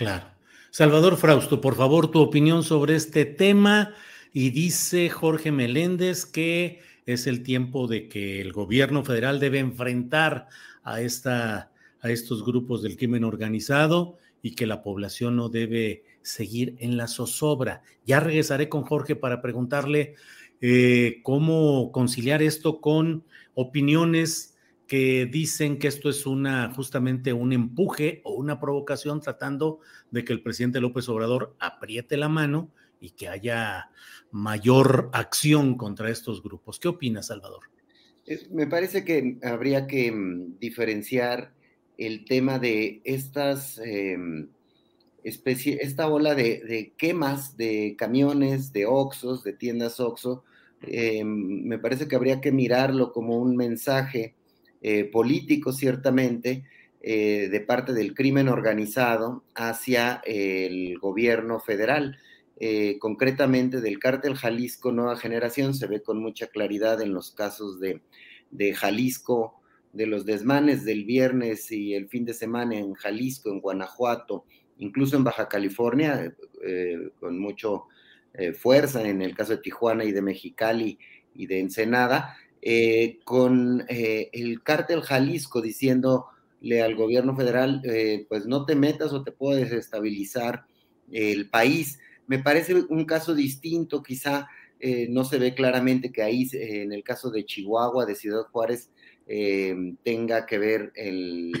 Claro. Salvador Frausto, por favor, tu opinión sobre este tema. Y dice Jorge Meléndez que es el tiempo de que el gobierno federal debe enfrentar a, esta, a estos grupos del crimen organizado y que la población no debe seguir en la zozobra. Ya regresaré con Jorge para preguntarle eh, cómo conciliar esto con opiniones que dicen que esto es una justamente un empuje o una provocación tratando de que el presidente López Obrador apriete la mano y que haya mayor acción contra estos grupos. ¿Qué opinas, Salvador? Me parece que habría que mm, diferenciar el tema de estas eh, especie, esta ola de, quemas de camiones, de Oxos, de tiendas Oxo. Eh, me parece que habría que mirarlo como un mensaje eh, político, ciertamente, eh, de parte del crimen organizado hacia el gobierno federal. Eh, concretamente del cártel Jalisco Nueva Generación, se ve con mucha claridad en los casos de, de Jalisco, de los desmanes del viernes y el fin de semana en Jalisco, en Guanajuato, incluso en Baja California, eh, con mucho eh, fuerza en el caso de Tijuana y de Mexicali y de Ensenada, eh, con el cártel Jalisco diciéndole al gobierno federal, pues no te metas o te puedo desestabilizar el país. Me parece un caso distinto, quizá eh, no se ve claramente que ahí, eh, en el caso de Chihuahua, de Ciudad Juárez, eh, tenga que ver el,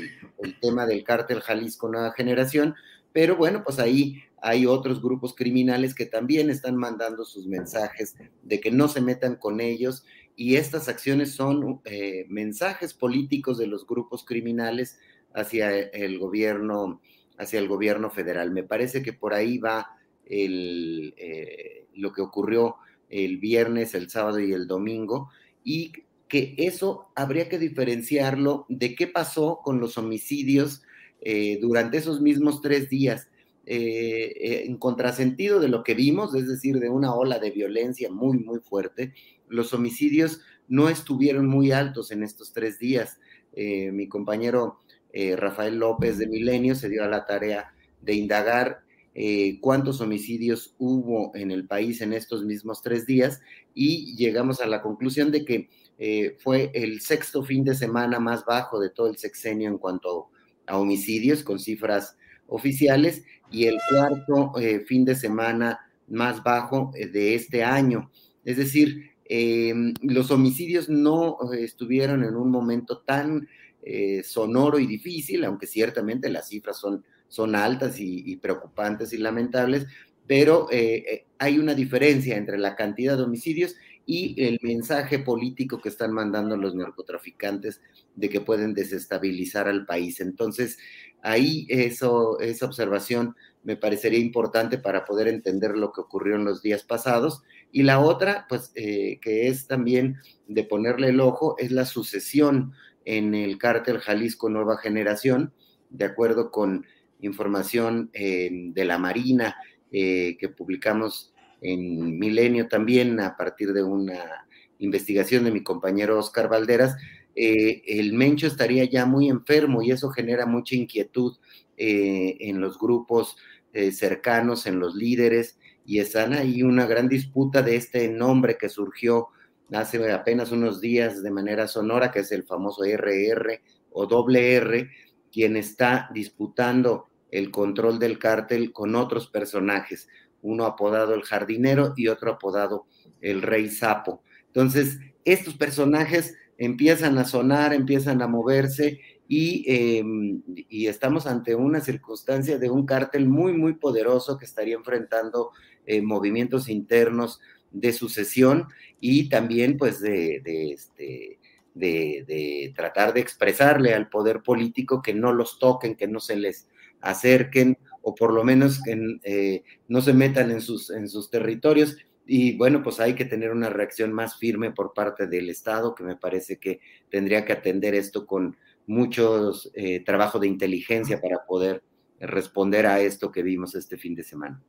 el, tema del cártel Jalisco Nueva Generación, pero bueno, pues ahí hay otros grupos criminales que también están mandando sus mensajes de que no se metan con ellos y estas acciones son eh, mensajes políticos de los grupos criminales hacia el gobierno, hacia el gobierno federal. Me parece que por ahí va eh, lo que ocurrió el viernes, el sábado y el domingo, y que eso habría que diferenciarlo de qué pasó con los homicidios eh, durante esos mismos tres días. En contrasentido de lo que vimos, es decir, de una ola de violencia muy, muy fuerte, los homicidios no estuvieron muy altos en estos tres días. Eh, mi compañero Rafael López de Milenio se dio a la tarea de indagar eh, cuántos homicidios hubo en el país en estos mismos tres días y llegamos a la conclusión de que eh, fue el sexto fin de semana más bajo de todo el sexenio en cuanto a homicidios con cifras oficiales y el cuarto eh, fin de semana más bajo eh, de este año. Es decir, em, los homicidios no estuvieron en un momento tan eh, sonoro y difícil, aunque ciertamente las cifras son altas y, preocupantes y lamentables, pero eh, hay una diferencia entre la cantidad de homicidios y el mensaje político que están mandando los narcotraficantes de que pueden desestabilizar al país. Entonces, ahí eso, esa observación me parecería importante para poder entender lo que ocurrió en los días pasados. Y la otra, pues, eh, que es también de ponerle el ojo, es la sucesión en el cártel Jalisco Nueva Generación, de acuerdo con información eh, de la Marina eh, que publicamos en Milenio también a partir de una investigación de mi compañero Oscar Valderas, eh, el Mencho estaría ya muy enfermo y eso genera mucha inquietud en los grupos cercanos, en los líderes, y están ahí una gran disputa de este nombre que surgió hace apenas unos días de manera sonora, que es el famoso RR o doble R, quien está disputando el control del cártel con otros personajes, uno apodado el jardinero y otro apodado el rey sapo. Entonces, estos personajes empiezan a sonar, empiezan a moverse y, em, y, estamos ante una circunstancia de un cártel muy, muy poderoso que estaría enfrentando eh, movimientos internos de sucesión y también pues de, de, este, de, tratar de expresarle al poder político que no los toquen, que no se les acerquen o por lo menos que eh, no se metan en sus, en sus territorios. Y bueno, pues hay que tener una reacción más firme por parte del Estado, que me parece que tendría que atender esto con mucho eh, trabajo de inteligencia para poder responder a esto que vimos este fin de semana.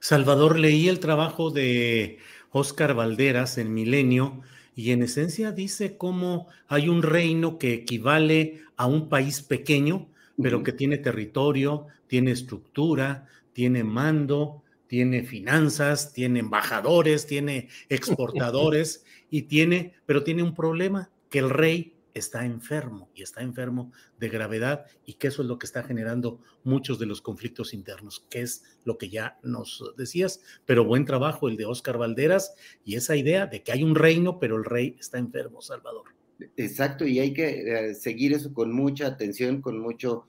Salvador, leí el trabajo de Oscar Valderas en Milenio y en esencia dice cómo hay un reino que equivale a un país pequeño, pero que tiene territorio, tiene estructura, tiene mando, tiene finanzas, tiene embajadores, tiene exportadores y tiene, pero tiene un problema, que el rey está enfermo y está enfermo de gravedad y que eso es lo que está generando muchos de los conflictos internos, que es lo que ya nos decías, pero buen trabajo el de Oscar Valderas y esa idea de que hay un reino, pero el rey está enfermo, Salvador. Exacto, y hay que eh, seguir eso con mucha atención, con mucho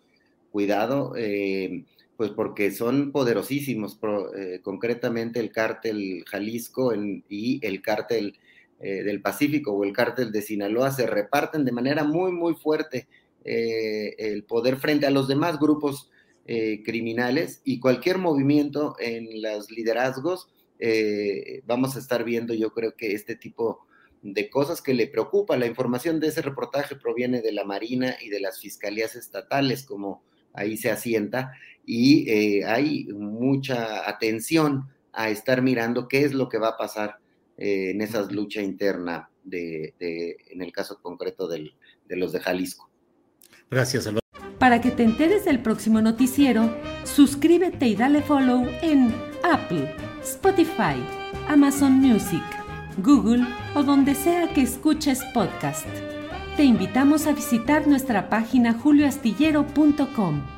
cuidado, eh, pues porque son poderosísimos, eh, concretamente el cártel Jalisco y el cártel eh, del Pacífico o el cártel de Sinaloa se reparten de manera muy, muy fuerte eh, el poder frente a los demás grupos eh, criminales y cualquier movimiento en los liderazgos, vamos a estar viendo yo creo que este tipo de cosas que le preocupa. La información de ese reportaje proviene de la Marina y de las fiscalías estatales, como ahí se asienta, y hay mucha atención a estar mirando qué es lo que va a pasar eh, en esa lucha interna de, en el caso concreto de los de Jalisco. Gracias, Salvador. Para que te enteres del próximo noticiero, suscríbete y dale follow en Apple, Spotify, Amazon Music, Google o donde sea que escuches podcast. Te invitamos a visitar nuestra página julioastillero.com.